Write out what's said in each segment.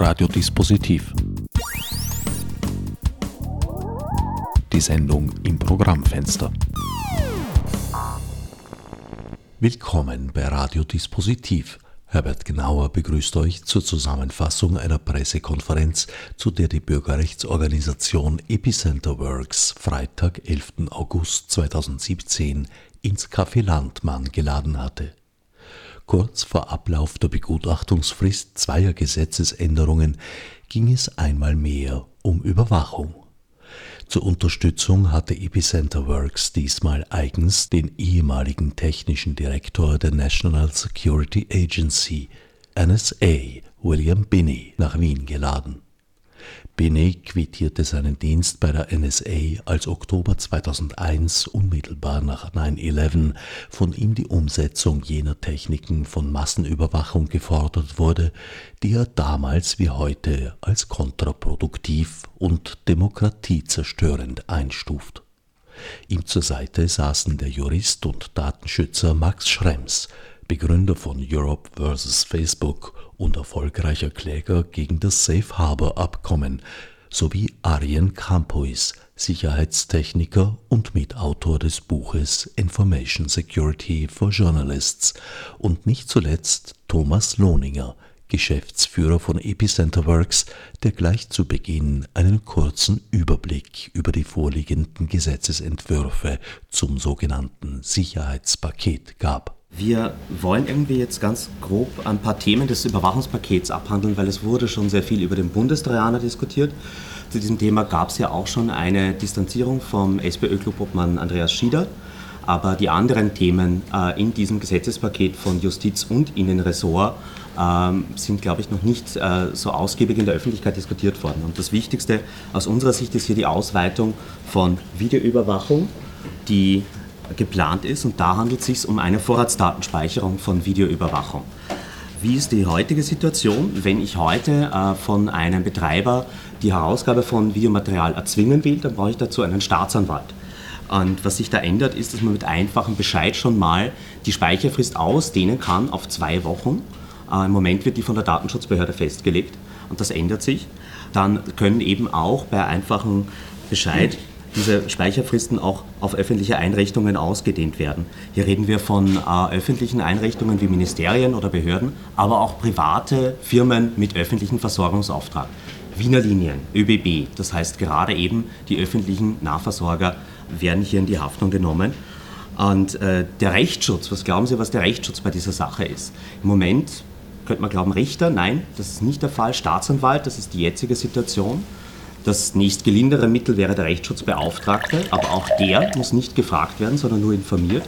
Radiodispositiv. Die Sendung im Programmfenster. Willkommen bei Radiodispositiv. Herbert Gnauer begrüßt euch zur Zusammenfassung einer Pressekonferenz, zu der die Bürgerrechtsorganisation Epicenter Works Freitag, 11. August 2017 ins Café Landmann geladen hatte. Kurz vor Ablauf der Begutachtungsfrist zweier Gesetzesänderungen ging es einmal mehr um Überwachung. Zur Unterstützung hatte Epicenter Works diesmal eigens den ehemaligen technischen Direktor der National Security Agency, NSA, William Binney, nach Wien geladen. Binney quittierte seinen Dienst bei der NSA, als Oktober 2001 unmittelbar nach 9-11 von ihm die Umsetzung jener Techniken von Massenüberwachung gefordert wurde, die er damals wie heute als kontraproduktiv und demokratiezerstörend einstuft. Ihm zur Seite saßen der Jurist und Datenschützer Max Schrems, Begründer von Europe vs. Facebook und erfolgreicher Kläger gegen das Safe Harbor Abkommen, sowie Arjen Campois, Sicherheitstechniker und Mitautor des Buches Information Security for Journalists und nicht zuletzt Thomas Lohninger, Geschäftsführer von Epicenter Works, der gleich zu Beginn einen kurzen Überblick über die vorliegenden Gesetzesentwürfe zum sogenannten Sicherheitspaket gab. Wir wollen irgendwie jetzt ganz grob ein paar Themen des Überwachungspakets abhandeln, weil es wurde schon sehr viel über den Bundestrojaner diskutiert. Zu diesem Thema gab es ja auch schon eine Distanzierung vom SPÖ-Clubobmann Andreas Schieder. Aber die anderen Themen äh, in diesem Gesetzespaket von Justiz und Innenressort äh, sind, glaube ich, noch nicht äh, so ausgiebig in der Öffentlichkeit diskutiert worden. Und das Wichtigste aus unserer Sicht ist hier die Ausweitung von Videoüberwachung, die geplant ist und da handelt es sich um eine Vorratsdatenspeicherung von Videoüberwachung. Wie ist die heutige Situation, wenn ich heute äh, von einem Betreiber die Herausgabe von Videomaterial erzwingen will, dann brauche ich dazu einen Staatsanwalt. Und was sich da ändert, ist, dass man mit einfachem Bescheid schon mal die Speicherfrist ausdehnen kann auf zwei Wochen. Äh, Im Moment wird die von der Datenschutzbehörde festgelegt und das ändert sich. Dann können eben auch bei einfachem Bescheid diese Speicherfristen auch auf öffentliche Einrichtungen ausgedehnt werden. Hier reden wir von äh, öffentlichen Einrichtungen wie Ministerien oder Behörden, aber auch private Firmen mit öffentlichem Versorgungsauftrag. Wiener Linien, ÖBB, das heißt gerade eben die öffentlichen Nahversorger werden hier in die Haftung genommen. Und äh, der Rechtsschutz, was glauben Sie, was der Rechtsschutz bei dieser Sache ist? Im Moment könnte man glauben, Richter, nein, das ist nicht der Fall. Staatsanwalt, das ist die jetzige Situation. Das nächstgelindere Mittel wäre der Rechtsschutzbeauftragte, aber auch der muss nicht gefragt werden, sondern nur informiert.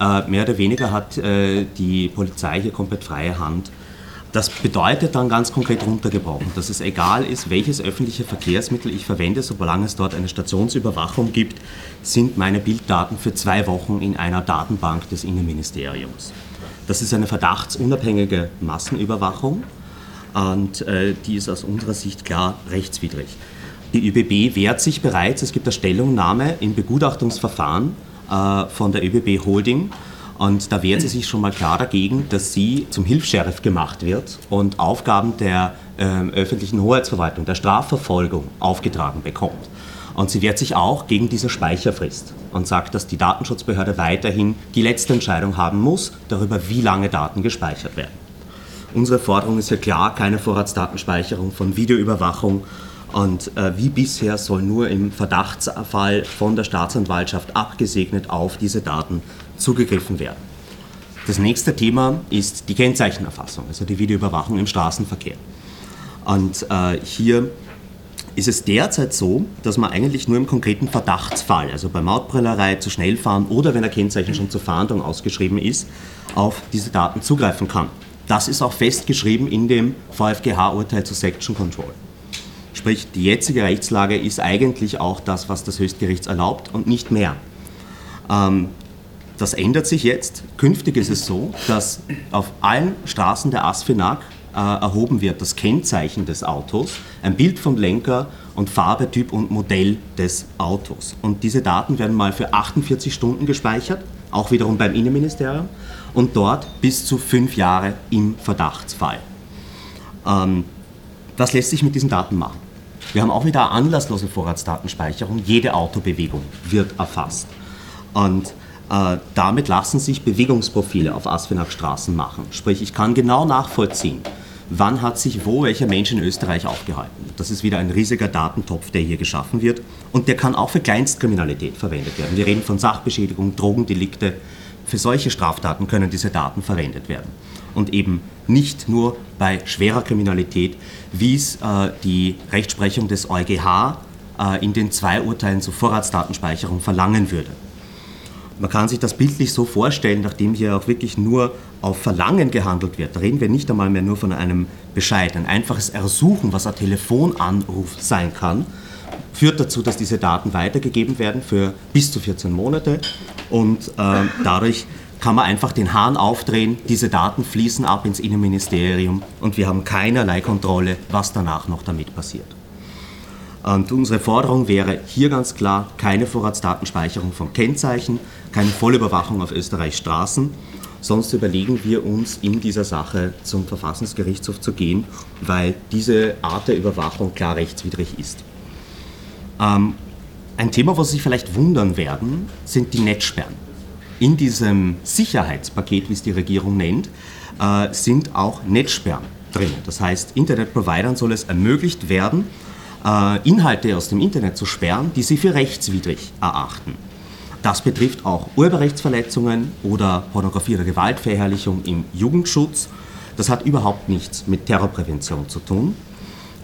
Äh, mehr oder weniger hat äh, die Polizei hier komplett freie Hand. Das bedeutet dann ganz konkret runtergebrochen, dass es egal ist, welches öffentliche Verkehrsmittel ich verwende, solange es dort eine Stationsüberwachung gibt, sind meine Bilddaten für zwei Wochen in einer Datenbank des Innenministeriums. Das ist eine verdachtsunabhängige Massenüberwachung und äh, die ist aus unserer Sicht klar rechtswidrig. Die ÖBB wehrt sich bereits, es gibt eine Stellungnahme im Begutachtungsverfahren äh, von der ÖBB Holding und da wehrt sie sich schon mal klar dagegen, dass sie zum Hilfs-Sheriff gemacht wird und Aufgaben der äh, öffentlichen Hoheitsverwaltung, der Strafverfolgung aufgetragen bekommt. Und sie wehrt sich auch gegen diese Speicherfrist und sagt, dass die Datenschutzbehörde weiterhin die letzte Entscheidung haben muss darüber, wie lange Daten gespeichert werden. Unsere Forderung ist ja klar, keine Vorratsdatenspeicherung von Videoüberwachung und äh, wie bisher soll nur im Verdachtsfall von der Staatsanwaltschaft abgesegnet auf diese Daten zugegriffen werden. Das nächste Thema ist die Kennzeichenerfassung, also die Videoüberwachung im Straßenverkehr. Und äh, hier ist es derzeit so, dass man eigentlich nur im konkreten Verdachtsfall, also bei Mautbrillerei, zu schnell fahren oder wenn ein Kennzeichen schon zur Fahndung ausgeschrieben ist, auf diese Daten zugreifen kann. Das ist auch festgeschrieben in dem VfGH-Urteil zu Section Control. Sprich, die jetzige Rechtslage ist eigentlich auch das, was das Höchstgericht erlaubt und nicht mehr. Ähm, das ändert sich jetzt. Künftig ist es so, dass auf allen Straßen der ASFINAG äh, erhoben wird das Kennzeichen des Autos, ein Bild vom Lenker und Farbe, Typ und Modell des Autos. Und diese Daten werden mal für 48 Stunden gespeichert, auch wiederum beim Innenministerium, und dort bis zu fünf Jahre im Verdachtsfall. Ähm, Was lässt sich mit diesen Daten machen? Wir haben auch wieder anlasslose Vorratsdatenspeicherung. Jede Autobewegung wird erfasst. Und äh, damit lassen sich Bewegungsprofile auf Asfinag-Straßen machen. Sprich, ich kann genau nachvollziehen, wann hat sich wo welcher Mensch in Österreich aufgehalten. Das ist wieder ein riesiger Datentopf, der hier geschaffen wird. Und der kann auch für Kleinstkriminalität verwendet werden. Wir reden von Sachbeschädigung, Drogendelikte. Für solche Straftaten können diese Daten verwendet werden. Und eben nicht nur bei schwerer Kriminalität, wie es äh, die Rechtsprechung des EuGH äh, in den zwei Urteilen zur Vorratsdatenspeicherung verlangen würde. Man kann sich das bildlich so vorstellen, nachdem hier auch wirklich nur auf Verlangen gehandelt wird. Da reden wir nicht einmal mehr nur von einem Bescheid. Ein einfaches Ersuchen, was ein Telefonanruf sein kann, führt dazu, dass diese Daten weitergegeben werden für bis zu 14 Monate und äh, dadurch kann man einfach den Hahn aufdrehen, diese Daten fließen ab ins Innenministerium und wir haben keinerlei Kontrolle, was danach noch damit passiert. Und unsere Forderung wäre hier ganz klar keine Vorratsdatenspeicherung von Kennzeichen, keine Vollüberwachung auf Österreichs Straßen. Sonst überlegen wir uns in dieser Sache zum Verfassungsgerichtshof zu gehen, weil diese Art der Überwachung klar rechtswidrig ist. Ähm, ein Thema, was Sie vielleicht wundern werden, sind die Netzsperren. In diesem Sicherheitspaket, wie es die Regierung nennt, äh, sind auch Netzsperren drin. Das heißt, Internetprovidern soll es ermöglicht werden, äh, Inhalte aus dem Internet zu sperren, die sie für rechtswidrig erachten. Das betrifft auch Urheberrechtsverletzungen oder Pornografie oder Gewaltverherrlichung im Jugendschutz. Das hat überhaupt nichts mit Terrorprävention zu tun.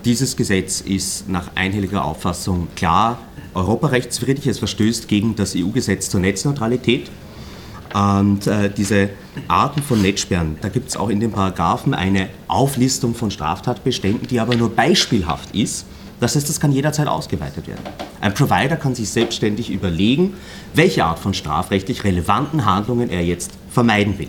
Dieses Gesetz ist nach einhelliger Auffassung klar europarechtswidrig. Es verstößt gegen das EU-Gesetz zur Netzneutralität. Und äh, diese Arten von Netzsperren, da gibt es auch in den Paragraphen eine Auflistung von Straftatbeständen, die aber nur beispielhaft ist. Das heißt, das kann jederzeit ausgeweitet werden. Ein Provider kann sich selbstständig überlegen, welche Art von strafrechtlich relevanten Handlungen er jetzt vermeiden will.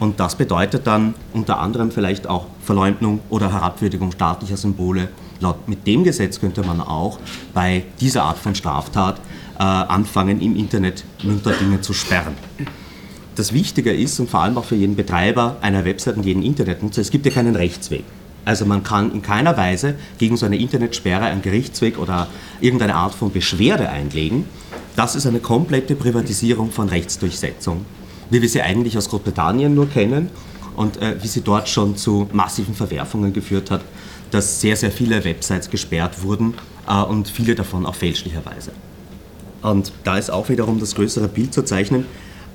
Und das bedeutet dann unter anderem vielleicht auch Verleumdung oder Herabwürdigung staatlicher Symbole. Laut mit dem Gesetz könnte man auch bei dieser Art von Straftat äh, anfangen, im Internet munter Dinge zu sperren. Das Wichtige ist, und vor allem auch für jeden Betreiber einer Website und jeden Internetnutzer, es gibt ja keinen Rechtsweg. Also man kann in keiner Weise gegen so eine Internetsperre einen Gerichtsweg oder irgendeine Art von Beschwerde einlegen. Das ist eine komplette Privatisierung von Rechtsdurchsetzung, wie wir sie eigentlich aus Großbritannien nur kennen und äh, wie sie dort schon zu massiven Verwerfungen geführt hat, dass sehr, sehr viele Websites gesperrt wurden äh, und viele davon auch fälschlicherweise. Und da ist auch wiederum das größere Bild zu zeichnen.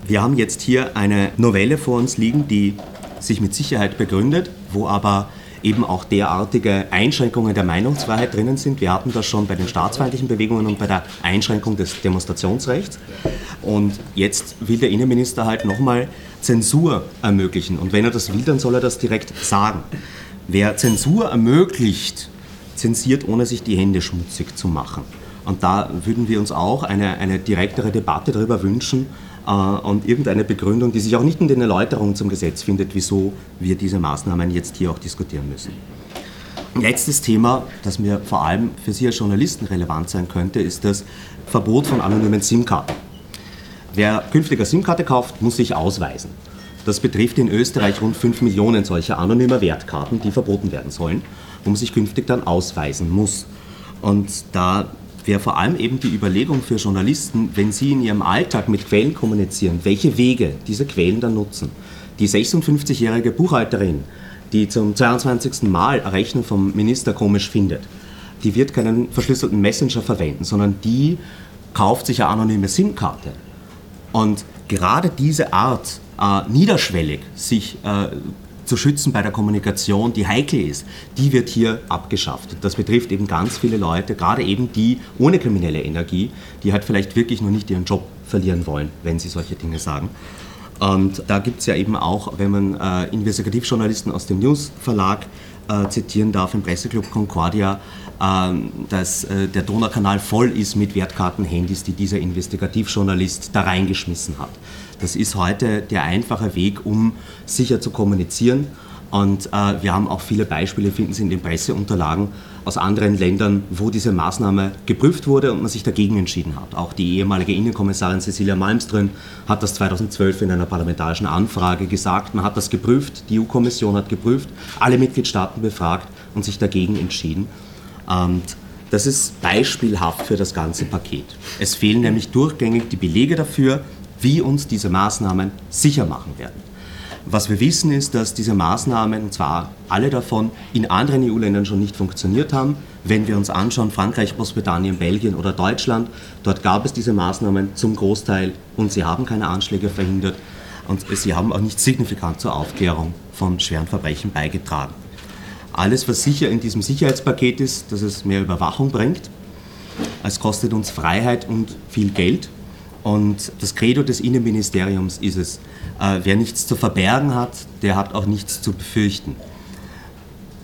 Wir haben jetzt hier eine Novelle vor uns liegen, die sich mit Sicherheit begründet, wo aber eben auch derartige Einschränkungen der Meinungsfreiheit drinnen sind. Wir hatten das schon bei den staatsfeindlichen Bewegungen und bei der Einschränkung des Demonstrationsrechts. Und jetzt will der Innenminister halt nochmal Zensur ermöglichen. Und wenn er das will, dann soll er das direkt sagen. Wer Zensur ermöglicht, zensiert, ohne sich die Hände schmutzig zu machen. Und da würden wir uns auch eine, eine direktere Debatte darüber wünschen und irgendeine Begründung, die sich auch nicht in den Erläuterungen zum Gesetz findet, wieso wir diese Maßnahmen jetzt hier auch diskutieren müssen. Letztes Thema, das mir vor allem für Sie als Journalisten relevant sein könnte, ist das Verbot von anonymen SIM-Karten. Wer künftig eine SIM-Karte kauft, muss sich ausweisen. Das betrifft in Österreich rund 5 Millionen solcher anonymer Wertkarten, die verboten werden sollen, wo man sich künftig dann ausweisen muss. Und da wäre vor allem eben die Überlegung für Journalisten, wenn sie in ihrem Alltag mit Quellen kommunizieren, welche Wege diese Quellen dann nutzen. Die 56-jährige Buchhalterin, die zum 22. Mal Rechnung vom Minister komisch findet, die wird keinen verschlüsselten Messenger verwenden, sondern die kauft sich eine anonyme SIM-Karte. Und gerade diese Art, äh, niederschwellig sich äh, zu schützen bei der Kommunikation, die heikel ist, die wird hier abgeschafft. Das betrifft eben ganz viele Leute, gerade eben die ohne kriminelle Energie, die halt vielleicht wirklich nur nicht ihren Job verlieren wollen, wenn sie solche Dinge sagen. Und da gibt es ja eben auch, wenn man äh, Investigativjournalisten aus dem News Verlag äh, zitieren darf, im Presseclub Concordia, dass äh, der Donaukanal voll ist mit Wertkarten-Handys, die dieser Investigativjournalist da reingeschmissen hat. Das ist heute der einfache Weg, um sicher zu kommunizieren. Und äh, wir haben auch viele Beispiele, finden Sie in den Presseunterlagen aus anderen Ländern, wo diese Maßnahme geprüft wurde und man sich dagegen entschieden hat. Auch die ehemalige Innenkommissarin Cecilia Malmström hat das 2012 in einer parlamentarischen Anfrage gesagt. Man hat das geprüft, die EU-Kommission hat geprüft, alle Mitgliedstaaten befragt und sich dagegen entschieden. Und das ist beispielhaft für das ganze Paket. Es fehlen nämlich durchgängig die Belege dafür, wie uns diese Maßnahmen sicher machen werden. Was wir wissen ist, dass diese Maßnahmen, und zwar alle davon, in anderen EU-Ländern schon nicht funktioniert haben. Wenn wir uns anschauen, Frankreich, Großbritannien, Belgien oder Deutschland, dort gab es diese Maßnahmen zum Großteil und sie haben keine Anschläge verhindert und sie haben auch nicht signifikant zur Aufklärung von schweren Verbrechen beigetragen. Alles, was sicher in diesem Sicherheitspaket ist, dass es mehr Überwachung bringt. Es kostet uns Freiheit und viel Geld. Und das Credo des Innenministeriums ist es, äh, wer nichts zu verbergen hat, der hat auch nichts zu befürchten.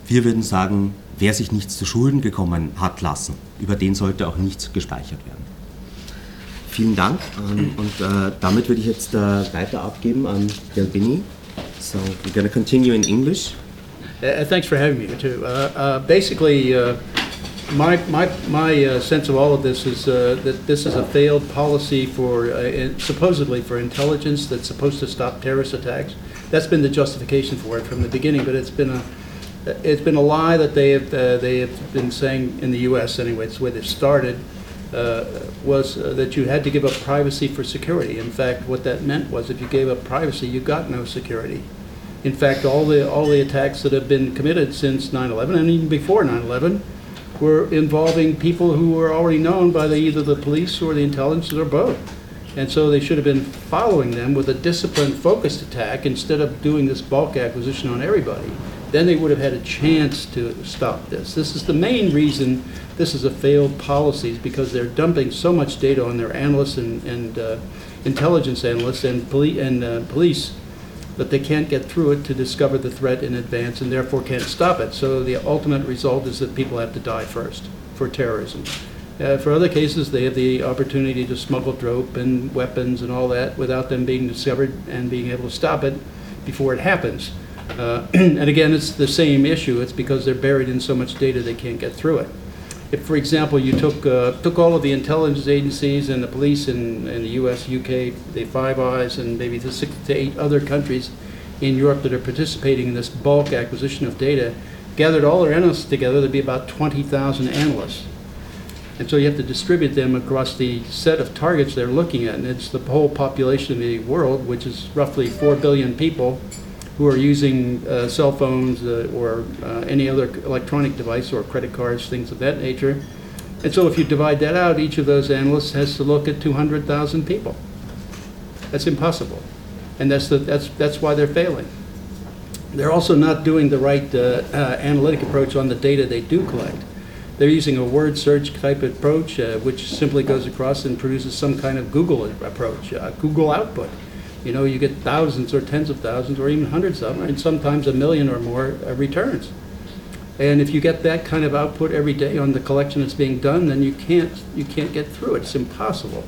Wir würden sagen, wer sich nichts zu Schulden gekommen hat lassen, über den sollte auch nichts gespeichert werden. Vielen Dank ähm, und äh, damit würde ich jetzt äh, weiter abgeben an Delbini. So we're going to continue in English. Uh, thanks for having me too. Uh, uh, basically, uh, my my my uh, sense of all of this is uh, that this is a failed policy for in, supposedly for intelligence that's supposed to stop terrorist attacks. That's been the justification for it from the beginning, but it's been a it's been a lie that they have they have been saying in the U.S. anyway. It's the way they've started. was that you had to give up privacy for security. In fact, what that meant was if you gave up privacy, you got no security. In fact, all the, all the attacks that have been committed since 9-11 and even before 9-11 were involving people who were already known by the, either the police or the intelligence or both. And so they should have been following them with a disciplined, focused attack instead of doing this bulk acquisition on everybody. Then they would have had a chance to stop this. This is the main reason this is a failed policy, is because they're dumping so much data on their analysts and, and uh, intelligence analysts and, poli- and uh, police but they can't get through it to discover the threat in advance and therefore can't stop it. So the ultimate result is that people have to die first for terrorism. Uh, for other cases, they have the opportunity to smuggle dope and weapons and all that without them being discovered and being able to stop it before it happens. Uh, and again, it's the same issue. It's because they're buried in so much data they can't get through it if, for example, you took uh, took all of the intelligence agencies and the police in, in the U.S., U.K., the Five Eyes, and maybe the six to eight other countries in Europe that are participating in this bulk acquisition of data, gathered all their analysts together, there'd be about 20,000 analysts. And so you have to distribute them across the set of targets they're looking at, and it's the whole population of the world, which is roughly 4 billion people who are using uh, cell phones uh, or uh, any other electronic device or credit cards, things of that nature. And so if you divide that out, each of those analysts has to look at 200,000 people. That's impossible. And that's, the, that's, that's why they're failing. They're also not doing the right uh, uh, analytic approach on the data they do collect. They're using a word search type approach, uh, which simply goes across and produces some kind of Google approach, Google output. You know, you get thousands or tens of thousands or even hundreds of them, and sometimes a million or more uh, returns. And if you get that kind of output every day on the collection that's being done, then you can't you can't get through it. It's impossible.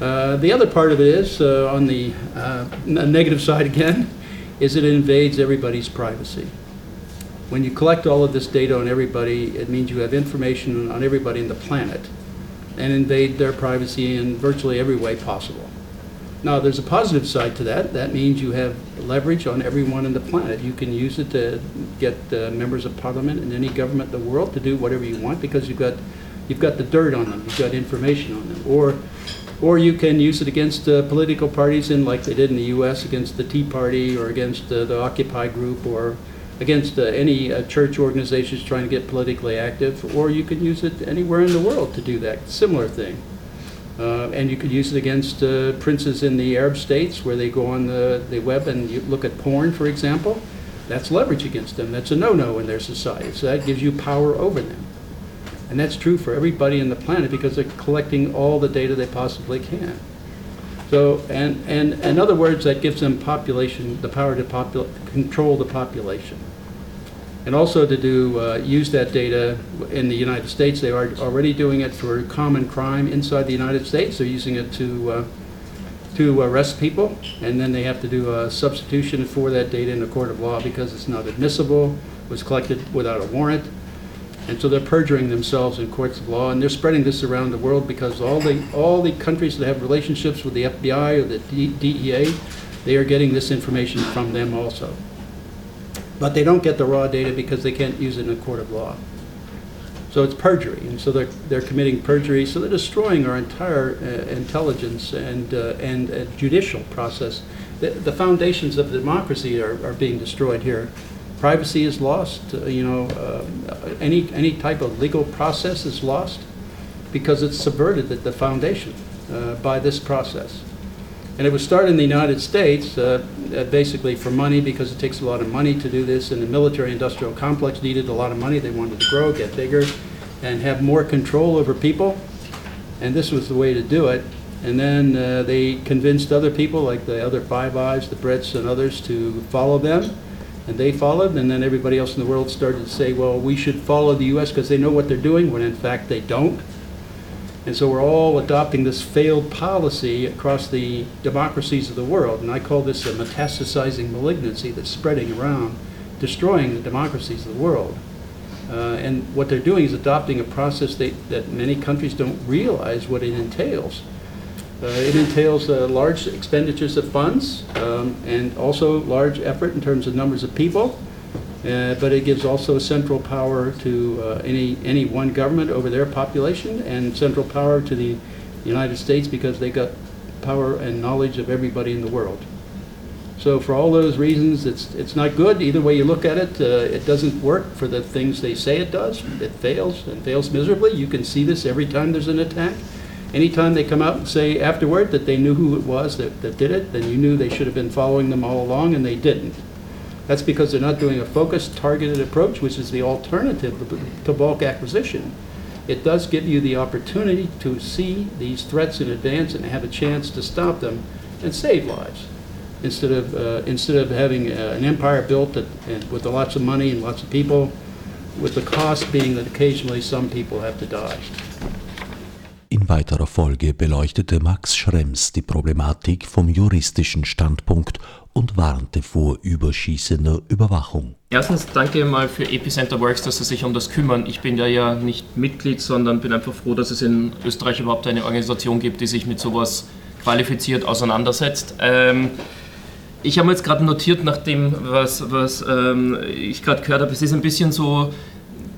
Uh, the other part of it is uh, on the uh, negative side again, is it invades everybody's privacy. When you collect all of this data on everybody, it means you have information on everybody in the planet, and invade their privacy in virtually every way possible. Now, there's a positive side to that. That means you have leverage on everyone on the planet. You can use it to get uh, members of parliament and any government in the world to do whatever you want because you've got you've got the dirt on them, you've got information on them, or or you can use it against uh, political parties in like they did in the U.S. against the Tea Party or against uh, the Occupy group or against uh, any uh, church organizations trying to get politically active, or you can use it anywhere in the world to do that similar thing. Uh, and you could use it against uh, princes in the Arab states where they go on the, the web and you look at porn, for example. That's leverage against them. That's a no-no in their society. So that gives you power over them. And that's true for everybody on the planet because they're collecting all the data they possibly can. So, and, and in other words, that gives them population, the power to popul- control the population and also to do uh, use that data in the United States. They are already doing it for common crime inside the United States. They're using it to uh, to arrest people, and then they have to do a substitution for that data in a court of law because it's not admissible, was collected without a warrant. And so they're perjuring themselves in courts of law, and they're spreading this around the world because all the all the countries that have relationships with the FBI or the DEA, they are getting this information from them also. But they don't get the raw data because they can't use it in a court of law. So it's perjury, and so they're, they're committing perjury. So they're destroying our entire uh, intelligence and, uh, and uh, judicial process. The, the foundations of democracy are, are being destroyed here. Privacy is lost. Uh, you know, uh, any any type of legal process is lost because it's subverted at the foundation uh, by this process. And it was started in the United States, uh, uh, basically for money, because it takes a lot of money to do this, and the military-industrial complex needed a lot of money. They wanted to grow, get bigger, and have more control over people, and this was the way to do it. And then uh, they convinced other people, like the other Five Eyes, the Brits, and others, to follow them, and they followed, and then everybody else in the world started to say, well, we should follow the U.S. because they know what they're doing, when in fact they don't. And so we're all adopting this failed policy across the democracies of the world. And I call this a metastasizing malignancy that's spreading around, destroying the democracies of the world. Uh, and what they're doing is adopting a process they, that many countries don't realize what it entails. Uh, it entails uh, large expenditures of funds um, and also large effort in terms of numbers of people. Uh, but it gives also central power to uh, any, any one government over their population and central power to the United States because they got power and knowledge of everybody in the world. So for all those reasons, it's, it's not good. Either way you look at it, uh, it doesn't work for the things they say it does. It fails and fails miserably. You can see this every time there's an attack. Anytime they come out and say afterward that they knew who it was that, that did it, then you knew they should have been following them all along, and they didn't. That's because they're not doing a focused, targeted approach, which is the alternative to bulk acquisition. It does give you the opportunity to see these threats in advance and have a chance to stop them and save lives instead of, uh, instead of having uh, an empire built that, and with lots of money and lots of people, with the cost being that occasionally some people have to die. In weiterer Folge beleuchtete Max Schrems die Problematik vom juristischen Standpunkt und warnte vor überschießender Überwachung. Erstens danke mal für Epicenter Works, dass sie sich um das kümmern. Ich bin ja ja nicht Mitglied, sondern bin einfach froh, dass es in Österreich überhaupt eine Organisation gibt, die sich mit sowas qualifiziert auseinandersetzt. Ähm, ich habe mir jetzt gerade notiert, nach dem, was, was ähm, ich gerade gehört habe, es ist ein bisschen so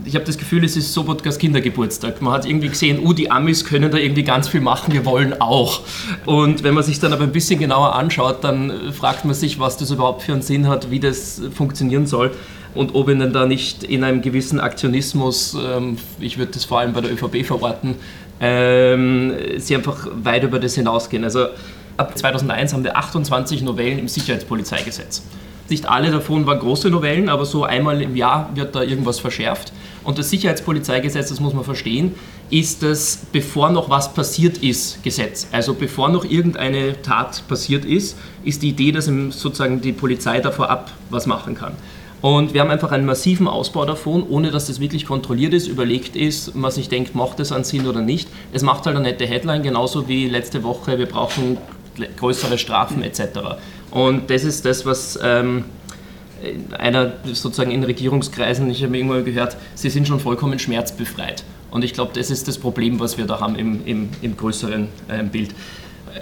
ich habe das Gefühl, es ist Sobotkas Kindergeburtstag. Man hat irgendwie gesehen, uh, die Amis können da irgendwie ganz viel machen, wir wollen auch. Und wenn man sich dann aber ein bisschen genauer anschaut, dann fragt man sich, was das überhaupt für einen Sinn hat, wie das funktionieren soll und ob ihnen da nicht in einem gewissen Aktionismus, ähm, ich würde das vor allem bei der ÖVP verorten, ähm, sie einfach weit über das hinausgehen. Also ab 2001 haben wir 28 Novellen im Sicherheitspolizeigesetz. Nicht alle davon waren große Novellen, aber so einmal im Jahr wird da irgendwas verschärft. Und das Sicherheitspolizeigesetz, das muss man verstehen, ist das bevor noch was passiert ist Gesetz. Also bevor noch irgendeine Tat passiert ist, ist die Idee, dass sozusagen die Polizei da vorab was machen kann. Und wir haben einfach einen massiven Ausbau davon, ohne dass das wirklich kontrolliert ist, überlegt ist, man sich denkt, macht das einen Sinn oder nicht. Es macht halt eine nette Headline, genauso wie letzte Woche, wir brauchen größere Strafen etc. Und das ist das, was ähm, einer sozusagen in Regierungskreisen, ich habe irgendwann gehört, sie sind schon vollkommen schmerzbefreit. Und ich glaube, das ist das Problem, was wir da haben im, im, im größeren äh, Bild.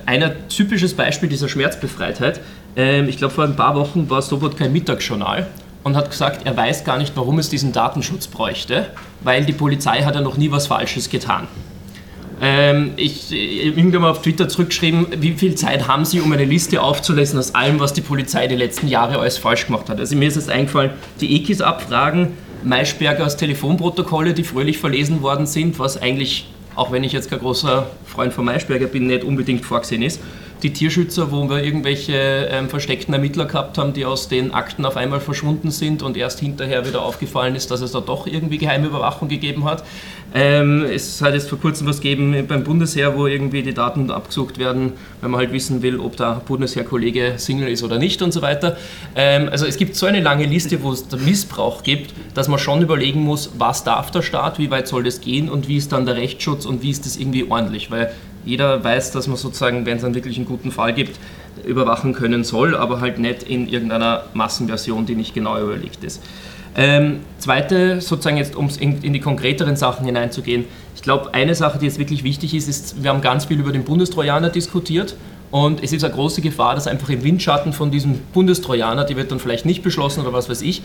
Ein typisches Beispiel dieser Schmerzbefreitheit, äh, ich glaube vor ein paar Wochen war Sobot kein Mittagsjournal und hat gesagt, er weiß gar nicht, warum es diesen Datenschutz bräuchte, weil die Polizei hat ja noch nie was Falsches getan. Ähm, ich irgendwann mal auf Twitter zurückgeschrieben, wie viel Zeit haben Sie, um eine Liste aufzulesen aus allem, was die Polizei die letzten Jahre alles falsch gemacht hat. Also mir ist es eingefallen, die EKIS abfragen, Maischbergers Telefonprotokolle, die fröhlich verlesen worden sind, was eigentlich, auch wenn ich jetzt kein großer Freund von Maischberger bin, nicht unbedingt vorgesehen ist die Tierschützer, wo wir irgendwelche ähm, versteckten Ermittler gehabt haben, die aus den Akten auf einmal verschwunden sind und erst hinterher wieder aufgefallen ist, dass es da doch irgendwie Geheimüberwachung gegeben hat. Ähm, es hat jetzt vor kurzem was gegeben beim Bundesheer, wo irgendwie die Daten abgesucht werden, wenn man halt wissen will, ob der Bundesheerkollege Single ist oder nicht und so weiter. Ähm, also es gibt so eine lange Liste, wo es Missbrauch gibt, dass man schon überlegen muss, was darf der Staat, wie weit soll das gehen und wie ist dann der Rechtsschutz und wie ist das irgendwie ordentlich, weil jeder weiß, dass man sozusagen, wenn es einen wirklich einen guten Fall gibt, überwachen können soll, aber halt nicht in irgendeiner Massenversion, die nicht genau überlegt ist. Ähm, zweite, sozusagen jetzt, um in, in, die konkreteren Sachen hineinzugehen, ich glaube, eine Sache, die jetzt wirklich wichtig ist, ist, wir haben ganz viel über den Bundestrojaner diskutiert Und es ist eine große Gefahr, dass einfach im Windschatten von diesem Bundestrojaner, die wird dann vielleicht nicht beschlossen oder was weiß ich,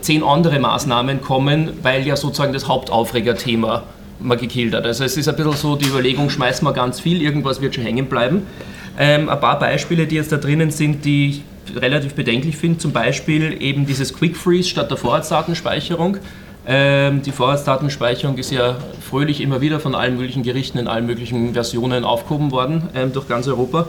zehn andere Maßnahmen kommen, weil ja sozusagen das Hauptaufregerthema mal gekillt hat. Also es ist ein bisschen so die Überlegung, schmeißen wir ganz viel, irgendwas wird schon hängen bleiben. Ähm, ein paar Beispiele, die jetzt da drinnen sind, die ich relativ bedenklich finde, zum Beispiel eben dieses Quick Freeze statt der Vorratsdatenspeicherung. Ähm, die Vorratsdatenspeicherung ist ja fröhlich immer wieder von allen möglichen Gerichten in allen möglichen Versionen aufgehoben worden ähm, durch ganz Europa.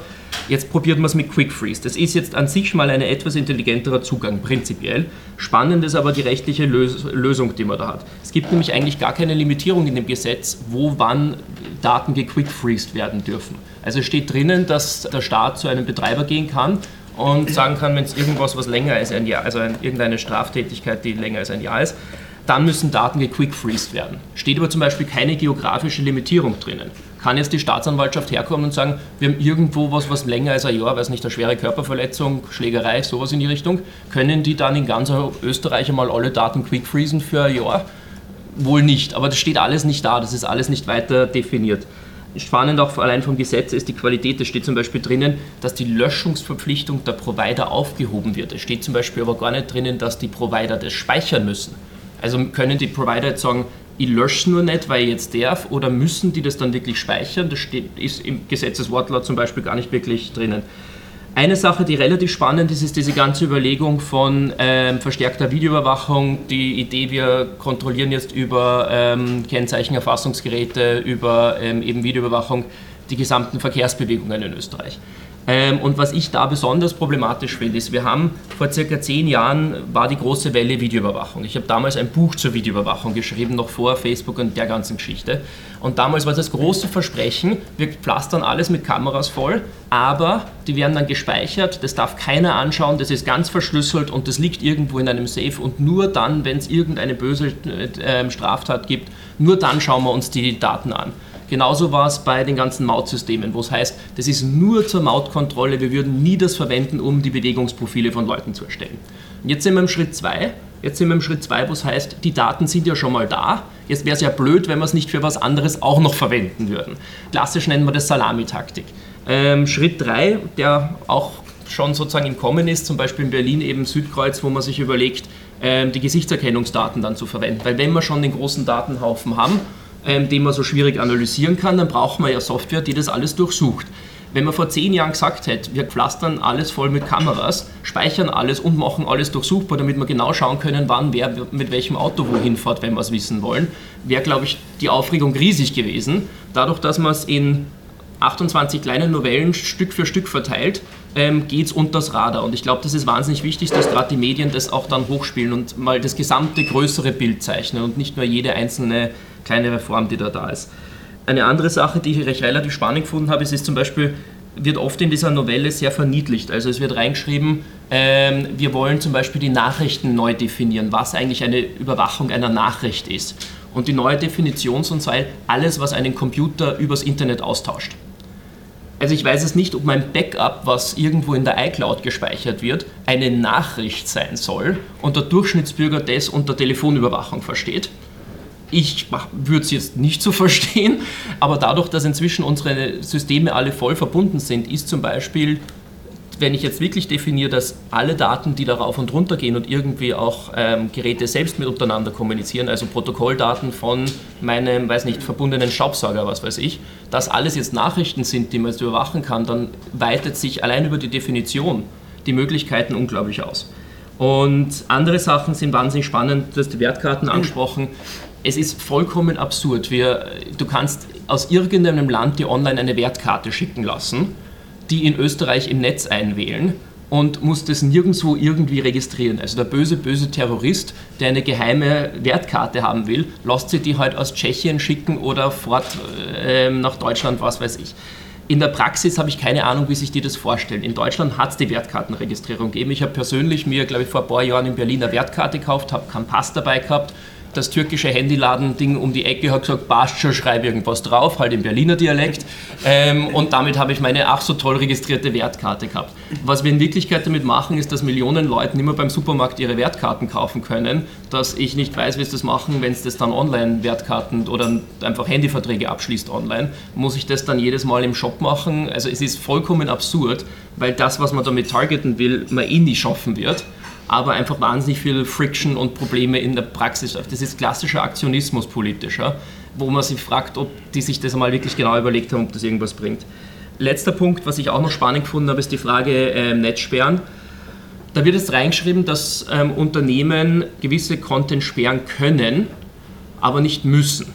Jetzt probiert man es mit Quick Freeze. Das ist jetzt an sich mal ein etwas intelligenterer Zugang, prinzipiell. Spannend ist aber die rechtliche Lös Lösung, die man da hat. Es gibt nämlich eigentlich gar keine Limitierung in dem Gesetz, wo wann Daten gequickfreezed werden dürfen. Also steht drinnen, dass der Staat zu einem Betreiber gehen kann und sagen kann, wenn es irgendwas, was länger als ein Jahr, also ein, irgendeine Straftätigkeit, die länger als ein Jahr ist, dann müssen Daten gequickfreezed werden. Steht aber zum Beispiel keine geografische Limitierung drinnen. Kann jetzt die Staatsanwaltschaft herkommen und sagen, wir haben irgendwo was, was länger als ein Jahr, weiß nicht, eine schwere Körperverletzung, Schlägerei, sowas in die Richtung, können die dann in ganz Österreich einmal alle Daten quickfreezen für ein Jahr? Wohl nicht, aber das steht alles nicht da, das ist alles nicht weiter definiert. Spannend auch allein vom Gesetz ist die Qualität. Es steht zum Beispiel drinnen, dass die Löschungsverpflichtung der Provider aufgehoben wird. Es steht zum Beispiel aber gar nicht drinnen, dass die Provider das speichern müssen. Also können die Provider jetzt sagen, ich lösche nur nicht, weil ich jetzt darf, oder müssen die das dann wirklich speichern? Das steht, ist im Gesetzeswortlaut zum Beispiel gar nicht wirklich drinnen. Eine Sache, die relativ spannend ist, ist diese ganze Überlegung von ähm, verstärkter Videoüberwachung. Die Idee, wir kontrollieren jetzt über ähm, Kennzeichenerfassungsgeräte, über ähm, eben Videoüberwachung die gesamten Verkehrsbewegungen in Österreich. Ähm, und was ich da besonders problematisch finde, ist, wir haben vor circa zehn Jahren war die große Welle Videoüberwachung. Ich habe damals ein Buch zur Videoüberwachung geschrieben, noch vor Facebook und der ganzen Geschichte. Und damals war das große Versprechen, wir pflastern alles mit Kameras voll, aber die werden dann gespeichert, das darf keiner anschauen, das ist ganz verschlüsselt und das liegt irgendwo in einem Safe und nur dann, wenn es irgendeine böse äh, Straftat gibt, nur dann schauen wir uns die Daten an. Genauso war es bei den ganzen Mautsystemen, wo es heißt, das ist nur zur Mautkontrolle, wir würden nie das verwenden, um die Bewegungsprofile von Leuten zu erstellen. Und jetzt sind wir im Schritt 2. Jetzt sind wir im Schritt 2, wo es heißt, die Daten sind ja schon mal da. Jetzt wäre es ja blöd, wenn wir es nicht für was anderes auch noch verwenden würden. Klassisch nennen wir das Salamitaktik. Ähm, Schritt 3, der auch schon sozusagen im Kommen ist, zum Beispiel in Berlin eben Südkreuz, wo man sich überlegt, ähm, die Gesichtserkennungsdaten dann zu verwenden. Weil wenn wir schon den großen Datenhaufen haben, ähm, den man so schwierig analysieren kann, dann braucht man ja Software, die das alles durchsucht. Wenn man vor zehn Jahren gesagt hätte, wir pflastern alles voll mit Kameras, speichern alles und machen alles durchsuchbar, damit wir genau schauen können, wann wer mit welchem Auto wohin fährt, wenn wir es wissen wollen, wäre, glaube ich, die Aufregung riesig gewesen. Dadurch, dass man es in 28 kleinen Novellen Stück für Stück verteilt, ähm, geht es unter das Radar. Und ich glaube, das ist wahnsinnig wichtig, dass gerade die Medien das auch dann hochspielen und mal das gesamte größere Bild zeichnen und nicht nur jede einzelne kleine Reform, die da da ist. Eine andere Sache, die ich relativ spannend gefunden habe, ist, ist zum Beispiel, wird oft in dieser Novelle sehr verniedlicht. Also es wird reingeschrieben, ähm, wir wollen zum Beispiel die Nachrichten neu definieren, was eigentlich eine Überwachung einer Nachricht ist. Und die neue Definition soll sein, alles, was einen Computer übers Internet austauscht. Also ich weiß es nicht, ob mein Backup, was irgendwo in der iCloud gespeichert wird, eine Nachricht sein soll und der Durchschnittsbürger das unter Telefonüberwachung versteht. Ich würde es jetzt nicht so verstehen, aber dadurch, dass inzwischen unsere Systeme alle voll verbunden sind, ist zum Beispiel, wenn ich jetzt wirklich definiere, dass alle Daten, die darauf und runter gehen und irgendwie auch ähm, Geräte selbst mit untereinander kommunizieren, also Protokolldaten von meinem, weiß nicht, verbundenen Staubsauger, was weiß ich, dass alles jetzt Nachrichten sind, die man jetzt überwachen kann, dann weitet sich allein über die Definition die Möglichkeiten unglaublich aus. Und andere Sachen sind wahnsinnig spannend. Du hast die Wertkarten angesprochen es ist vollkommen absurd. Wir, du kannst aus irgendeinem Land dir online eine Wertkarte schicken lassen, die in Österreich im Netz einwählen und musst es nirgendwo irgendwie registrieren. Also der böse, böse Terrorist, der eine geheime Wertkarte haben will, lässt sie die halt aus Tschechien schicken oder fort äh, nach Deutschland, was weiß ich. In der Praxis habe ich keine Ahnung, wie sich die das vorstellen. In Deutschland hat es die Wertkartenregistrierung gegeben. Ich habe persönlich mir, glaube ich, vor ein paar Jahren in Berlin eine Wertkarte gekauft, habe keinen Pass dabei gehabt das türkische Handyladen-Ding um die Ecke, hat gesagt, passt schon, schreibe irgendwas drauf, halt im Berliner Dialekt. Ähm, und damit habe ich meine ach so toll registrierte Wertkarte gehabt. Was wir in Wirklichkeit damit machen, ist, dass Millionen Leute nicht mehr beim Supermarkt ihre Wertkarten kaufen können, dass ich nicht weiß, wie sie das machen, wenn es das dann online Wertkarten oder einfach Handyverträge abschließt online, muss ich das dann jedes Mal im Shop machen. Also es ist vollkommen absurd, weil das, was man damit targeten will, man eh nie schaffen wird aber einfach wahnsinnig viel Friction und Probleme in der Praxis. Das ist klassischer Aktionismus politischer, wo man sich fragt, ob die sich das einmal wirklich genau überlegt haben, ob das irgendwas bringt. Letzter Punkt, was ich auch noch spannend gefunden habe, ist die Frage äh, Netzsperren. Da wird jetzt reingeschrieben, dass ähm, Unternehmen gewisse Content sperren können, aber nicht müssen.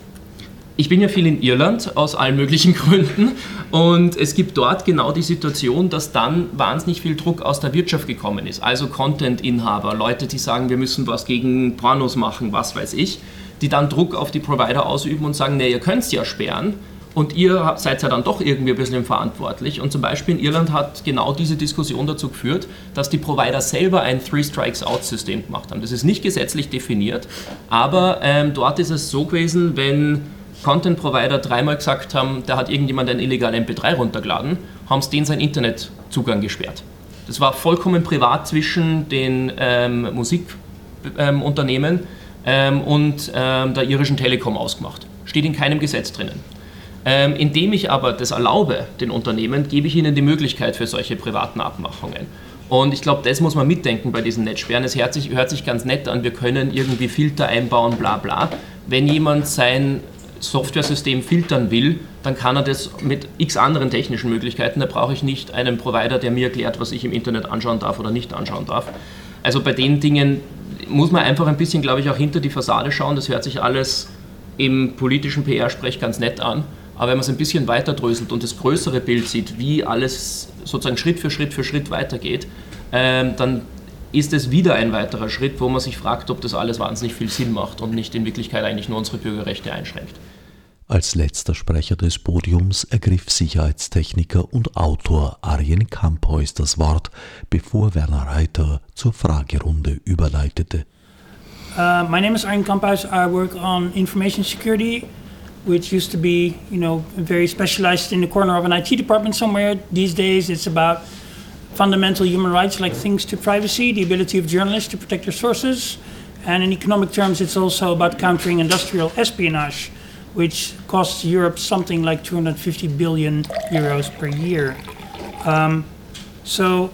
Ich bin ja viel in Irland aus allen möglichen Gründen und es gibt dort genau die Situation, dass dann wahnsinnig viel Druck aus der Wirtschaft gekommen ist. Also Content-Inhaber, Leute, die sagen, wir müssen was gegen Pornos machen, was weiß ich, die dann Druck auf die Provider ausüben und sagen, nee, ihr könnt es ja sperren, und ihr seid ja dann doch irgendwie ein bisschen verantwortlich. Und zum Beispiel in Irland hat genau diese Diskussion dazu geführt, dass die Provider selber ein Three-Strikes-Out-System gemacht haben. Das ist nicht gesetzlich definiert, aber ähm, dort ist es so gewesen, wenn Content Provider dreimal gesagt haben, da hat irgendjemand ein illegalen MP3 runtergeladen, haben sie den seinen Internetzugang gesperrt. Das war vollkommen privat zwischen den ähm, Musikunternehmen ähm, und ähm, der irischen Telekom ausgemacht. Steht in keinem Gesetz drinnen. Ähm, indem ich aber das erlaube, den Unternehmen, gebe ich ihnen die Möglichkeit für solche privaten Abmachungen. Und ich glaube, das muss man mitdenken bei diesen Netzsperren. Es hört sich, hört sich ganz nett an, wir können irgendwie Filter einbauen, bla bla. Wenn jemand sein Software-System filtern will, dann kann er das mit x anderen technischen Möglichkeiten. Da brauche ich nicht einen Provider, der mir erklärt, was ich im Internet anschauen darf oder nicht anschauen darf. Also bei den Dingen muss man einfach ein bisschen, glaube ich, auch hinter die Fassade schauen. Das hört sich alles im politischen PR-Sprech ganz nett an. Aber wenn man es ein bisschen weiter dröselt und das größere Bild sieht, wie alles sozusagen Schritt für Schritt für Schritt weitergeht, ähm, dann ist es wieder ein weiterer Schritt, wo man sich fragt, ob das alles wahnsinnig viel Sinn macht und nicht in Wirklichkeit eigentlich nur unsere Bürgerrechte einschränkt. Als letzter Sprecher des Podiums ergriff Sicherheitstechniker und Autor Arjen Kampois das Wort, bevor Werner Reiter zur Fragerunde überleitete. Uh, my name is Arjen Kampois. I work on information security, which used to be, you know, very specialized in the corner of an IT department somewhere. These days, it's about fundamental human rights like things to privacy, the ability of journalists to protect their sources, and in economic terms, it's also about countering industrial espionage which costs Europe something like 250 billion euros per year. Um, so,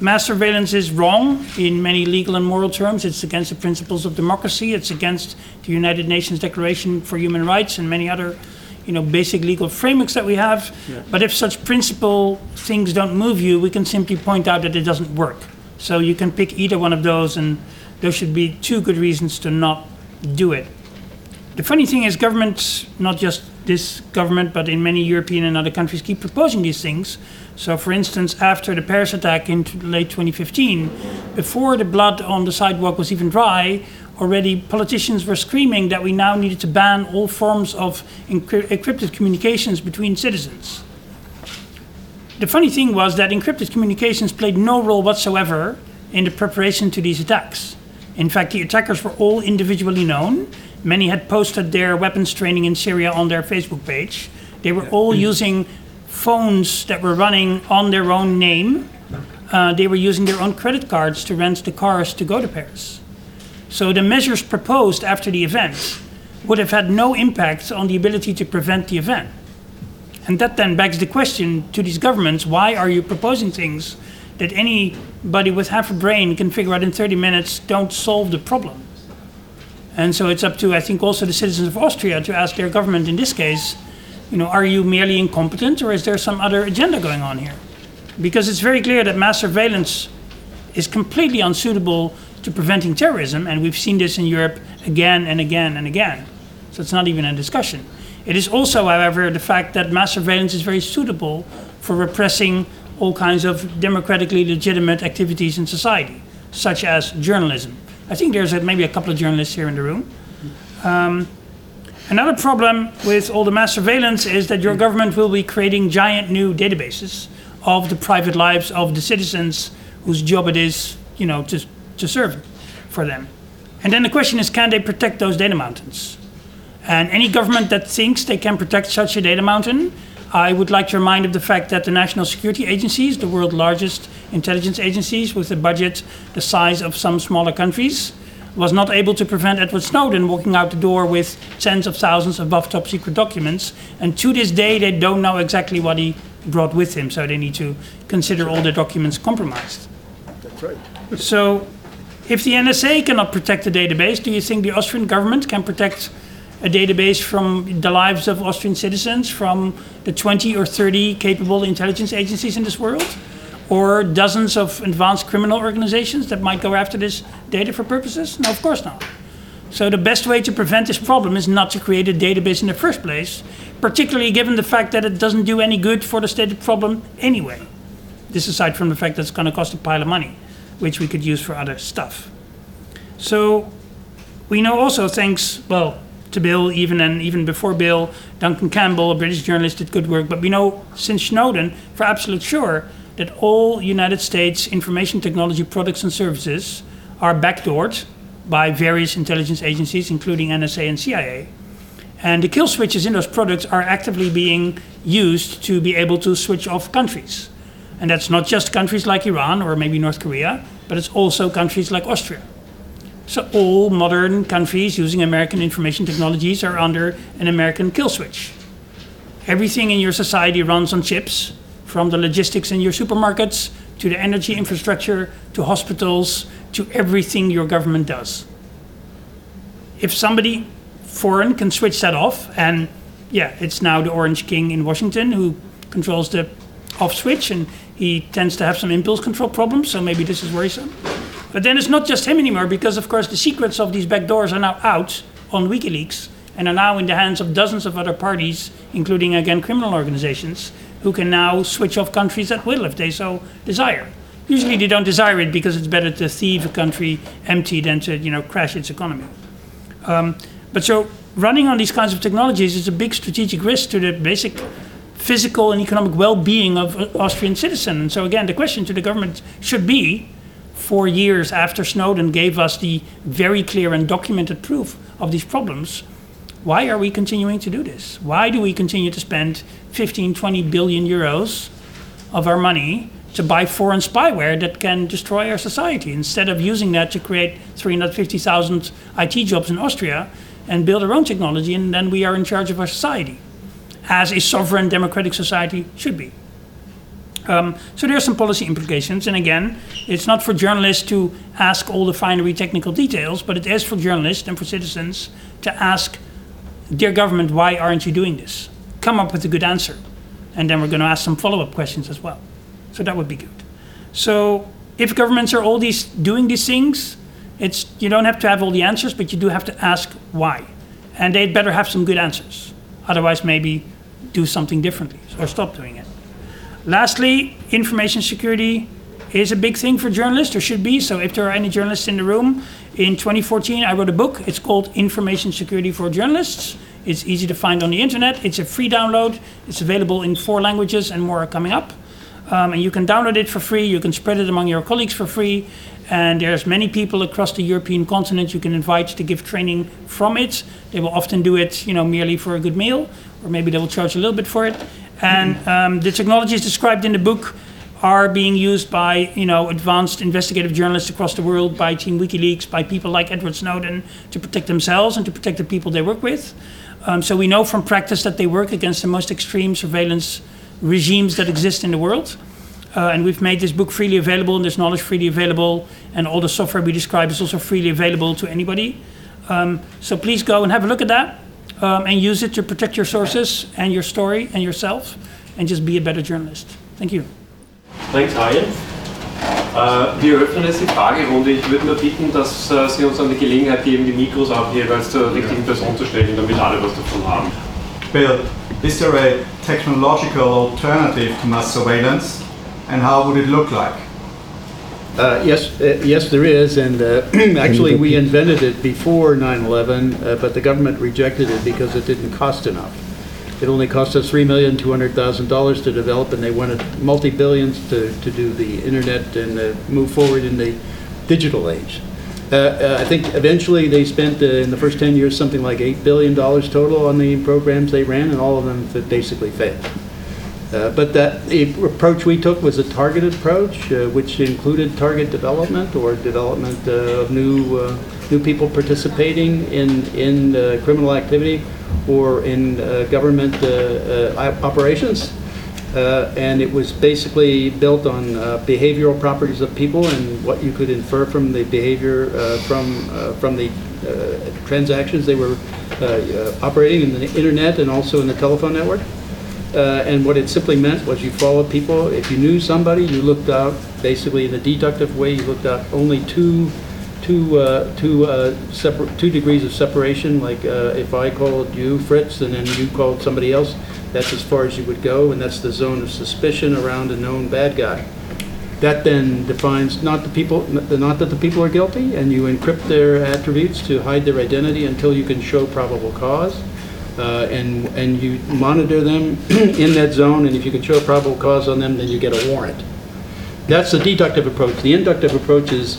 mass surveillance is wrong in many legal and moral terms. It's against the principles of democracy. It's against the United Nations Declaration for Human Rights and many other, you know, basic legal frameworks that we have. Yeah. But if such principle things don't move you, we can simply point out that it doesn't work. So you can pick either one of those, and there should be two good reasons to not do it. The funny thing is, governments, not just this government, but in many European and other countries, keep proposing these things. So, for instance, after the Paris attack in late 2015, before the blood on the sidewalk was even dry, already politicians were screaming that we now needed to ban all forms of encrypted communications between citizens. The funny thing was that encrypted communications played no role whatsoever in the preparation to these attacks. In fact, the attackers were all individually known, Many had posted their weapons training in Syria on their Facebook page. They were all using phones that were running on their own name. Uh, they were using their own credit cards to rent the cars to go to Paris. So the measures proposed after the event would have had no impact on the ability to prevent the event. And that then begs the question to these governments why are you proposing things that anybody with half a brain can figure out in 30 minutes don't solve the problem? And so it's up to, I think, also the citizens of Austria to ask their government in this case, you know, are you merely incompetent or is there some other agenda going on here? Because it's very clear that mass surveillance is completely unsuitable to preventing terrorism, and we've seen this in Europe again and again and again. So it's not even a discussion. It is also, however, the fact that mass surveillance is very suitable for repressing all kinds of democratically legitimate activities in society, such as journalism. I think there's a, maybe a couple of journalists here in the room. Um, another problem with all the mass surveillance is that your government will be creating giant new databases of the private lives of the citizens whose job it is, you know, to, to serve for them. And then the question is can they protect those data mountains? And any government that thinks they can protect such a data mountain, I would like to remind of the fact that the national security agencies, the world's largest intelligence agencies with a budget the size of some smaller countries, was not able to prevent Edward Snowden walking out the door with tens of thousands of buff top secret documents. And to this day, they don't know exactly what he brought with him, so they need to consider all the documents compromised. That's right. So, if the NSA cannot protect the database, do you think the Austrian government can protect a database from the lives of Austrian citizens from the 20 or 30 capable intelligence agencies in this world? Or dozens of advanced criminal organizations that might go after this data for purposes? No, of course not. So, the best way to prevent this problem is not to create a database in the first place, particularly given the fact that it doesn't do any good for the stated problem anyway. This aside from the fact that it's going to cost a pile of money, which we could use for other stuff. So, we know also, thanks, well, to Bill, even and even before Bill, Duncan Campbell, a British journalist, did good work. But we know since Snowden, for absolute sure, that all United States information technology products and services are backdoored by various intelligence agencies, including NSA and CIA. And the kill switches in those products are actively being used to be able to switch off countries. And that's not just countries like Iran or maybe North Korea, but it's also countries like Austria. So all modern countries using American information technologies are under an American kill switch. Everything in your society runs on chips, from the logistics in your supermarkets to the energy infrastructure to hospitals to everything your government does. If somebody foreign can switch that off, and yeah, it's now the Orange King in Washington who controls the off switch, and he tends to have some impulse control problems, so maybe this is worrisome. But then it's not just him anymore, because of course the secrets of these back doors are now out on WikiLeaks and are now in the hands of dozens of other parties, including again criminal organizations, who can now switch off countries at will if they so desire. Usually they don't desire it because it's better to thieve a country empty than to you know crash its economy. Um, but so running on these kinds of technologies is a big strategic risk to the basic physical and economic well-being of uh, Austrian citizens. And so again, the question to the government should be, four years after Snowden gave us the very clear and documented proof of these problems, why are we continuing to do this? Why do we continue to spend 15, 20 billion euros of our money to buy foreign spyware that can destroy our society instead of using that to create 350,000 IT jobs in Austria and build our own technology and then we are in charge of our society as a sovereign democratic society should be. Um, so there are some policy implications, and again, it's not for journalists to ask all the finery technical details, but it is for journalists and for citizens to ask, dear government, why aren't you doing this? Come up with a good answer, and then we're going to ask some follow-up questions as well. So that would be good. So if governments are all these doing these things, it's you don't have to have all the answers, but you do have to ask why, and they'd better have some good answers. Otherwise, maybe do something differently or stop doing it. Lastly, information security is a big thing for journalists, or should be. So, if there are any journalists in the room, in 2014 I wrote a book. It's called Information Security for Journalists. It's easy to find on the internet. It's a free download. It's available in four languages, and more are coming up. Um, and you can download it for free. You can spread it among your colleagues for free. And there's many people across the European continent you can invite to give training from it. They will often do it, you know, merely for a good meal, or maybe they will charge a little bit for it. And um, the technologies described in the book are being used by you know advanced investigative journalists across the world, by Team WikiLeaks, by people like Edward Snowden to protect themselves and to protect the people they work with. Um, so we know from practice that they work against the most extreme surveillance regimes that exist in the world. Uh, and we've made this book freely available, and this knowledge freely available, and all the software we describe is also freely available to anybody. Um, so please go and have a look at that um, and use it to protect your sources and your story and yourself, and just be a better journalist. Thank you. Thanks, Arjen. Äh, wir öffnen jetzt die Fragerunde. Ich würde nur bitten, dass äh, Sie uns dann die Gelegenheit geben, die Mikros auch jeweils zur richtigen Person zu stellen, damit alle was davon haben. Bill, is there a technological alternative to mass surveillance, and how would it look like? Uh, yes, uh, yes, there is, and uh, actually we invented it before 9/11, uh, but the government rejected it because it didn't cost enough. It only cost us three million two hundred thousand dollars to develop, and they wanted multi billions to, to do the internet and uh, move forward in the digital age. Uh, uh, I think eventually they spent uh, in the first 10 years something like $8 billion total on the programs they ran, and all of them basically failed. Uh, But that, the approach we took was a targeted approach, uh, which included target development or development uh, of new, uh, new people participating in, in uh, criminal activity or in uh, government uh, uh, op- operations. Uh, And it was basically built on uh, behavioral properties of people and what you could infer from the behavior uh, from, uh, from the uh, transactions they were uh, uh, operating in the internet and also in the telephone network. Uh, And what it simply meant was you followed people. If you knew somebody, you looked out, basically in a deductive way, you looked out only two, two, uh, two, uh, two degrees of separation. Like uh, if I called you Fritz and then you called somebody else, that's as far as you would go, and that's the zone of suspicion around a known bad guy. That then defines not the people, not that the people are guilty, and you encrypt their attributes to hide their identity until you can show probable cause. Uh, and, and you monitor them in that zone, and if you can show probable cause on them, then you get a warrant. That's the deductive approach. The inductive approach is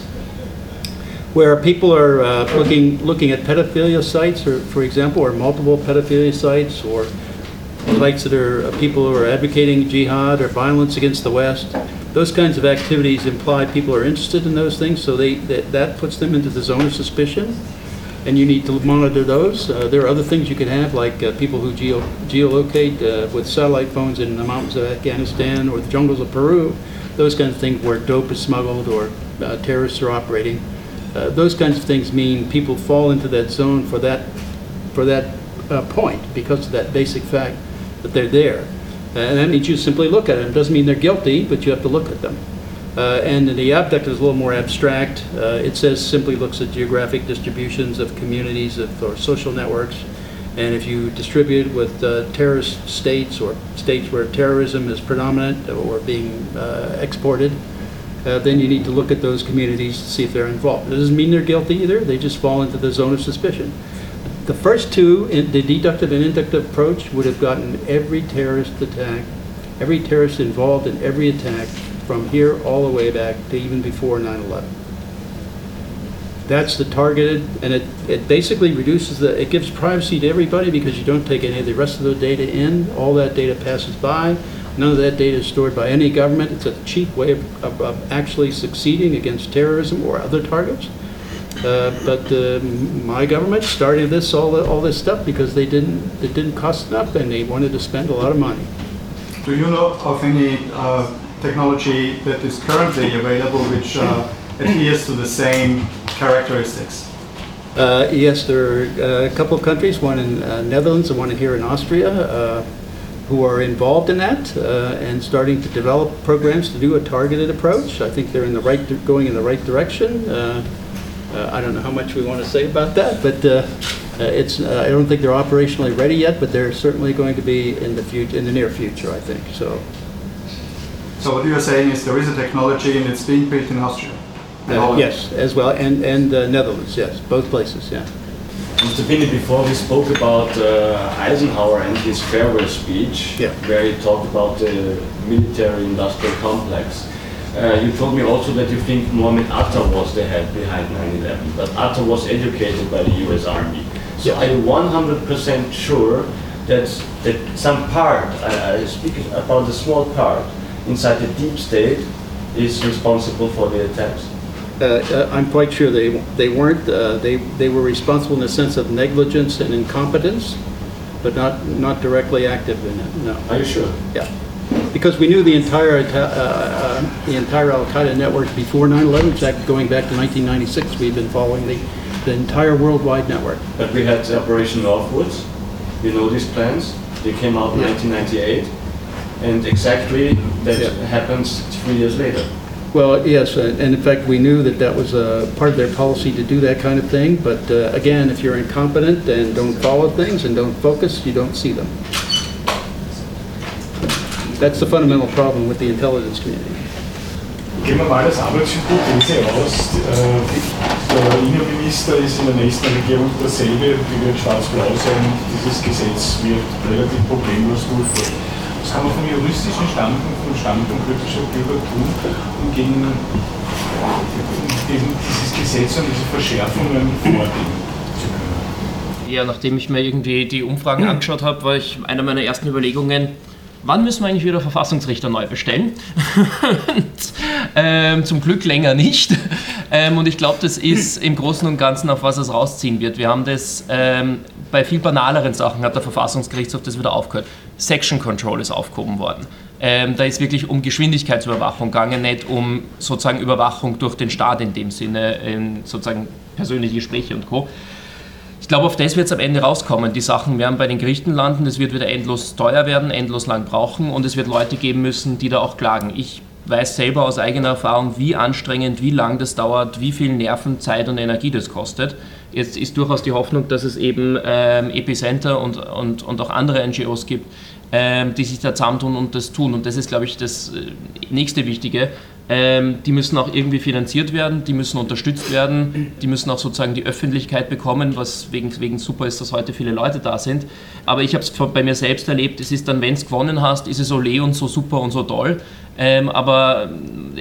where people are uh, looking, looking at pedophilia sites, or, for example, or multiple pedophilia sites, or sites that are, uh, people who are advocating jihad or violence against the West. Those kinds of activities imply people are interested in those things, so they, that, that puts them into the zone of suspicion, and you need to monitor those. Uh, there are other things you can have, like uh, people who geo, geolocate uh, with satellite phones in the mountains of Afghanistan or the jungles of Peru. Those kinds of things where dope is smuggled or uh, terrorists are operating. Uh, those kinds of things mean people fall into that zone for that, for that uh, point because of that basic fact that they're there. And that means you simply look at them. It Doesn't mean they're guilty, but you have to look at them. Uh, And the abduct is a little more abstract. Uh, It says, simply looks at geographic distributions of communities of- or social networks. And if you distribute with uh, terrorist states or states where terrorism is predominant or being uh, exported, uh, then you need to look at those communities to see if they're involved. It doesn't mean they're guilty either, they just fall into the zone of suspicion. The first two, in the deductive and inductive approach, would have gotten every terrorist attack, every terrorist involved in every attack from here all the way back to even before 9/11. That's the targeted, and it, it basically reduces the, it gives privacy to everybody because you don't take any of the rest of the data in. All that data passes by. None of that data is stored by any government. It's a cheap way of, of, of actually succeeding against terrorism or other targets. Uh, But uh, my government started this, all, the- all this stuff because they didn't, it didn't cost enough and they wanted to spend a lot of money. Do you know of any uh, technology that is currently available which uh, adheres to the same characteristics? Uh, Yes, there are uh, a couple of countries, one in uh, Netherlands and one here in Austria, uh, who are involved in that uh, and starting to develop programs to do a targeted approach. I think they're in the right, going in the right direction. I don't know how much we want to say about that, but it's, I don't think they're operationally ready yet, but they're certainly going to be in the future, in the near future, I think, so. So what you are saying is there is a technology and it's being built in Austria? uh, Yes, as well, and, and uh, Netherlands, yes, both places, yeah. Mr. Finney, before we spoke about uh, Eisenhower and his farewell speech, Yeah. where he talked about the military-industrial complex, uh, you told me also that you think Mohammed Atta was the head behind 9/11, but Atta was educated by the U.S. Army. So Yeah. are you 100% sure that that some part, I, I speak about a small part inside the deep state, is responsible for the attacks? Uh, uh, I'm quite sure they, they weren't, uh, they, they were responsible in the sense of negligence and incompetence, but not, not directly active in it, no. Are you sure? Yeah. Because we knew the entire, uh, uh, the entire Al-Qaeda network before 9/11, in fact, going back to 1996, we've been following the, the entire worldwide network. But we had Operation Northwoods. You know these plans? They came out in Yeah. 1998. And exactly that Yeah. happens three years later. Well, yes, and and in fact, we knew that that was a part of their policy to do that kind of thing, but uh, again, if you're incompetent and don't follow things and don't focus, you don't see them. That's the fundamental problem with the intelligence community. Gehen wir mal als Arbeitshypothese aus. Äh, Der Innenminister ist in der nächsten Regierung derselbe, die wird schwarz-blau sein. Dieses Gesetz wird relativ problemlos durchführen. Was kann man vom juristischen Standpunkt, vom Standpunkt kritischer Bürger tun, um gegen, gegen dieses Gesetz und diese Verschärfungen vorgehen zu können? Ja, nachdem ich mir irgendwie die Umfragen angeschaut habe, war ich einer meiner ersten Überlegungen, wann müssen wir eigentlich wieder Verfassungsrichter neu bestellen? und, ähm, zum Glück länger nicht. Ähm, und ich glaube, das ist im Großen und Ganzen, auf was es rausziehen wird. Wir haben das ähm, bei viel banaleren Sachen, hat der Verfassungsgerichtshof das wieder aufgehört. Section Control ist aufgehoben worden. Ähm, da ist wirklich um Geschwindigkeitsüberwachung gegangen, nicht um sozusagen Überwachung durch den Staat in dem Sinne, sozusagen persönliche Gespräche und Co. Ich glaube, auf das wird es am Ende rauskommen. Die Sachen werden bei den Gerichten landen, es wird wieder endlos teuer werden, endlos lang brauchen und es wird Leute geben müssen, die da auch klagen. Ich weiß selber aus eigener Erfahrung, wie anstrengend, wie lang das dauert, wie viel Nerven, Zeit und Energie das kostet. Jetzt ist durchaus die Hoffnung, dass es eben ähm, Epicenter und, und, und auch andere NGOs gibt, ähm, die sich da zusammentun und das tun. Und das ist, glaube ich, das äh, nächste Wichtige, ähm, die müssen auch irgendwie finanziert werden, die müssen unterstützt werden, die müssen auch sozusagen die Öffentlichkeit bekommen, was wegen, wegen super ist, dass heute viele Leute da sind. Aber ich habe es bei mir selbst erlebt, es ist dann, wenn es gewonnen hast, ist es ole und so super und so toll. Ähm, aber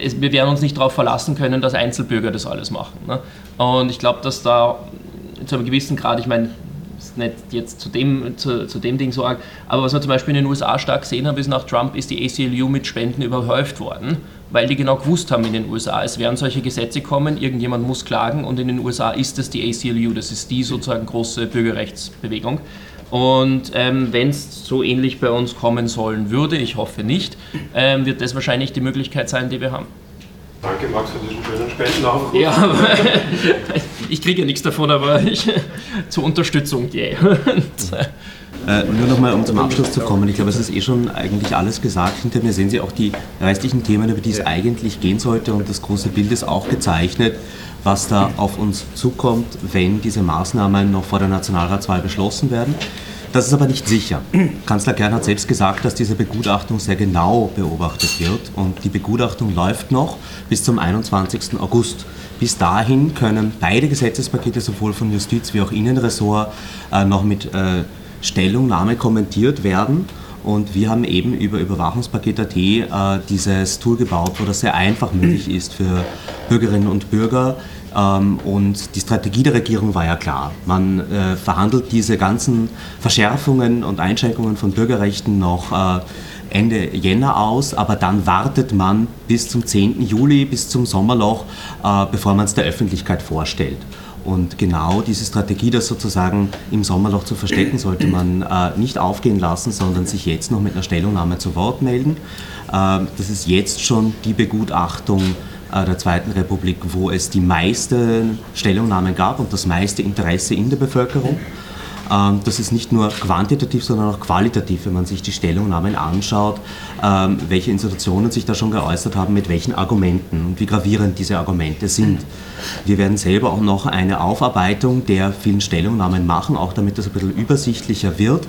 es, wir werden uns nicht darauf verlassen können, dass Einzelbürger das alles machen. Ne? Und ich glaube, dass da zu einem gewissen Grad, ich meine, nicht jetzt zu dem, zu, zu dem Ding so arg, aber was wir zum Beispiel in den USA stark gesehen haben, ist nach Trump ist die ACLU mit Spenden überhäuft worden weil die genau gewusst haben in den USA, es werden solche Gesetze kommen, irgendjemand muss klagen und in den USA ist es die ACLU, das ist die sozusagen große Bürgerrechtsbewegung. Und ähm, wenn es so ähnlich bei uns kommen sollen würde, ich hoffe nicht, ähm, wird das wahrscheinlich die Möglichkeit sein, die wir haben. Danke Max für diesen schönen Spendenaufruf. Ja, ich kriege ja nichts davon, aber ich, zur Unterstützung, yeah. Äh, nur nochmal, um zum Abschluss zu kommen. Ich glaube, es ist eh schon eigentlich alles gesagt. Hinter mir sehen Sie auch die restlichen Themen, über die es eigentlich gehen sollte. Und das große Bild ist auch gezeichnet, was da auf uns zukommt, wenn diese Maßnahmen noch vor der Nationalratswahl beschlossen werden. Das ist aber nicht sicher. Kanzler Kern hat selbst gesagt, dass diese Begutachtung sehr genau beobachtet wird. Und die Begutachtung läuft noch bis zum 21. August. Bis dahin können beide Gesetzespakete, sowohl von Justiz wie auch Innenressort, äh, noch mit äh, Stellungnahme kommentiert werden. Und wir haben eben über Überwachungspaket.at äh, dieses Tool gebaut, wo das sehr einfach möglich ist für Bürgerinnen und Bürger. Ähm, und die Strategie der Regierung war ja klar. Man äh, verhandelt diese ganzen Verschärfungen und Einschränkungen von Bürgerrechten noch äh, Ende Jänner aus, aber dann wartet man bis zum 10. Juli, bis zum Sommerloch, äh, bevor man es der Öffentlichkeit vorstellt. Und genau diese Strategie, das sozusagen im Sommerloch zu verstecken, sollte man äh, nicht aufgehen lassen, sondern sich jetzt noch mit einer Stellungnahme zu Wort melden. Äh, das ist jetzt schon die Begutachtung äh, der Zweiten Republik, wo es die meisten Stellungnahmen gab und das meiste Interesse in der Bevölkerung. Ähm, das ist nicht nur quantitativ, sondern auch qualitativ, wenn man sich die Stellungnahmen anschaut, ähm, welche Institutionen sich da schon geäußert haben, mit welchen Argumenten und wie gravierend diese Argumente sind. Wir werden selber auch noch eine Aufarbeitung der vielen Stellungnahmen machen, auch damit das ein bisschen übersichtlicher wird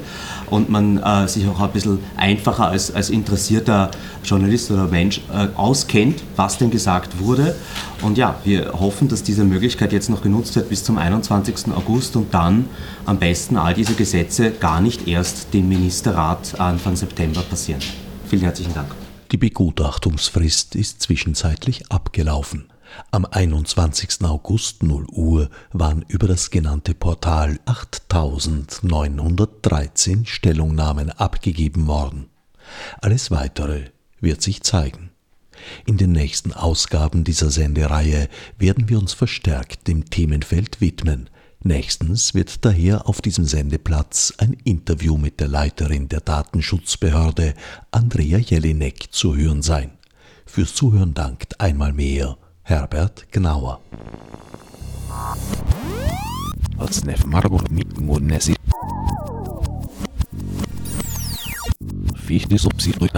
und man äh, sich auch ein bisschen einfacher als, als interessierter Journalist oder Mensch äh, auskennt, was denn gesagt wurde. Und ja, wir hoffen, dass diese Möglichkeit jetzt noch genutzt wird bis zum 21. August und dann am besten all diese Gesetze gar nicht erst dem Ministerrat Anfang September passieren. Vielen herzlichen Dank. Die Begutachtungsfrist ist zwischenzeitlich abgelaufen. Am 21. August 0 Uhr waren über das genannte Portal 8913 Stellungnahmen abgegeben worden. Alles weitere wird sich zeigen. In den nächsten Ausgaben dieser Sendereihe werden wir uns verstärkt dem Themenfeld widmen. Nächstens wird daher auf diesem Sendeplatz ein Interview mit der Leiterin der Datenschutzbehörde, Andrea Jelinek, zu hören sein. Fürs Zuhören dankt einmal mehr Herbert Gnauer. Als Nef Margot mit Munesi. Fichnis ob sie durch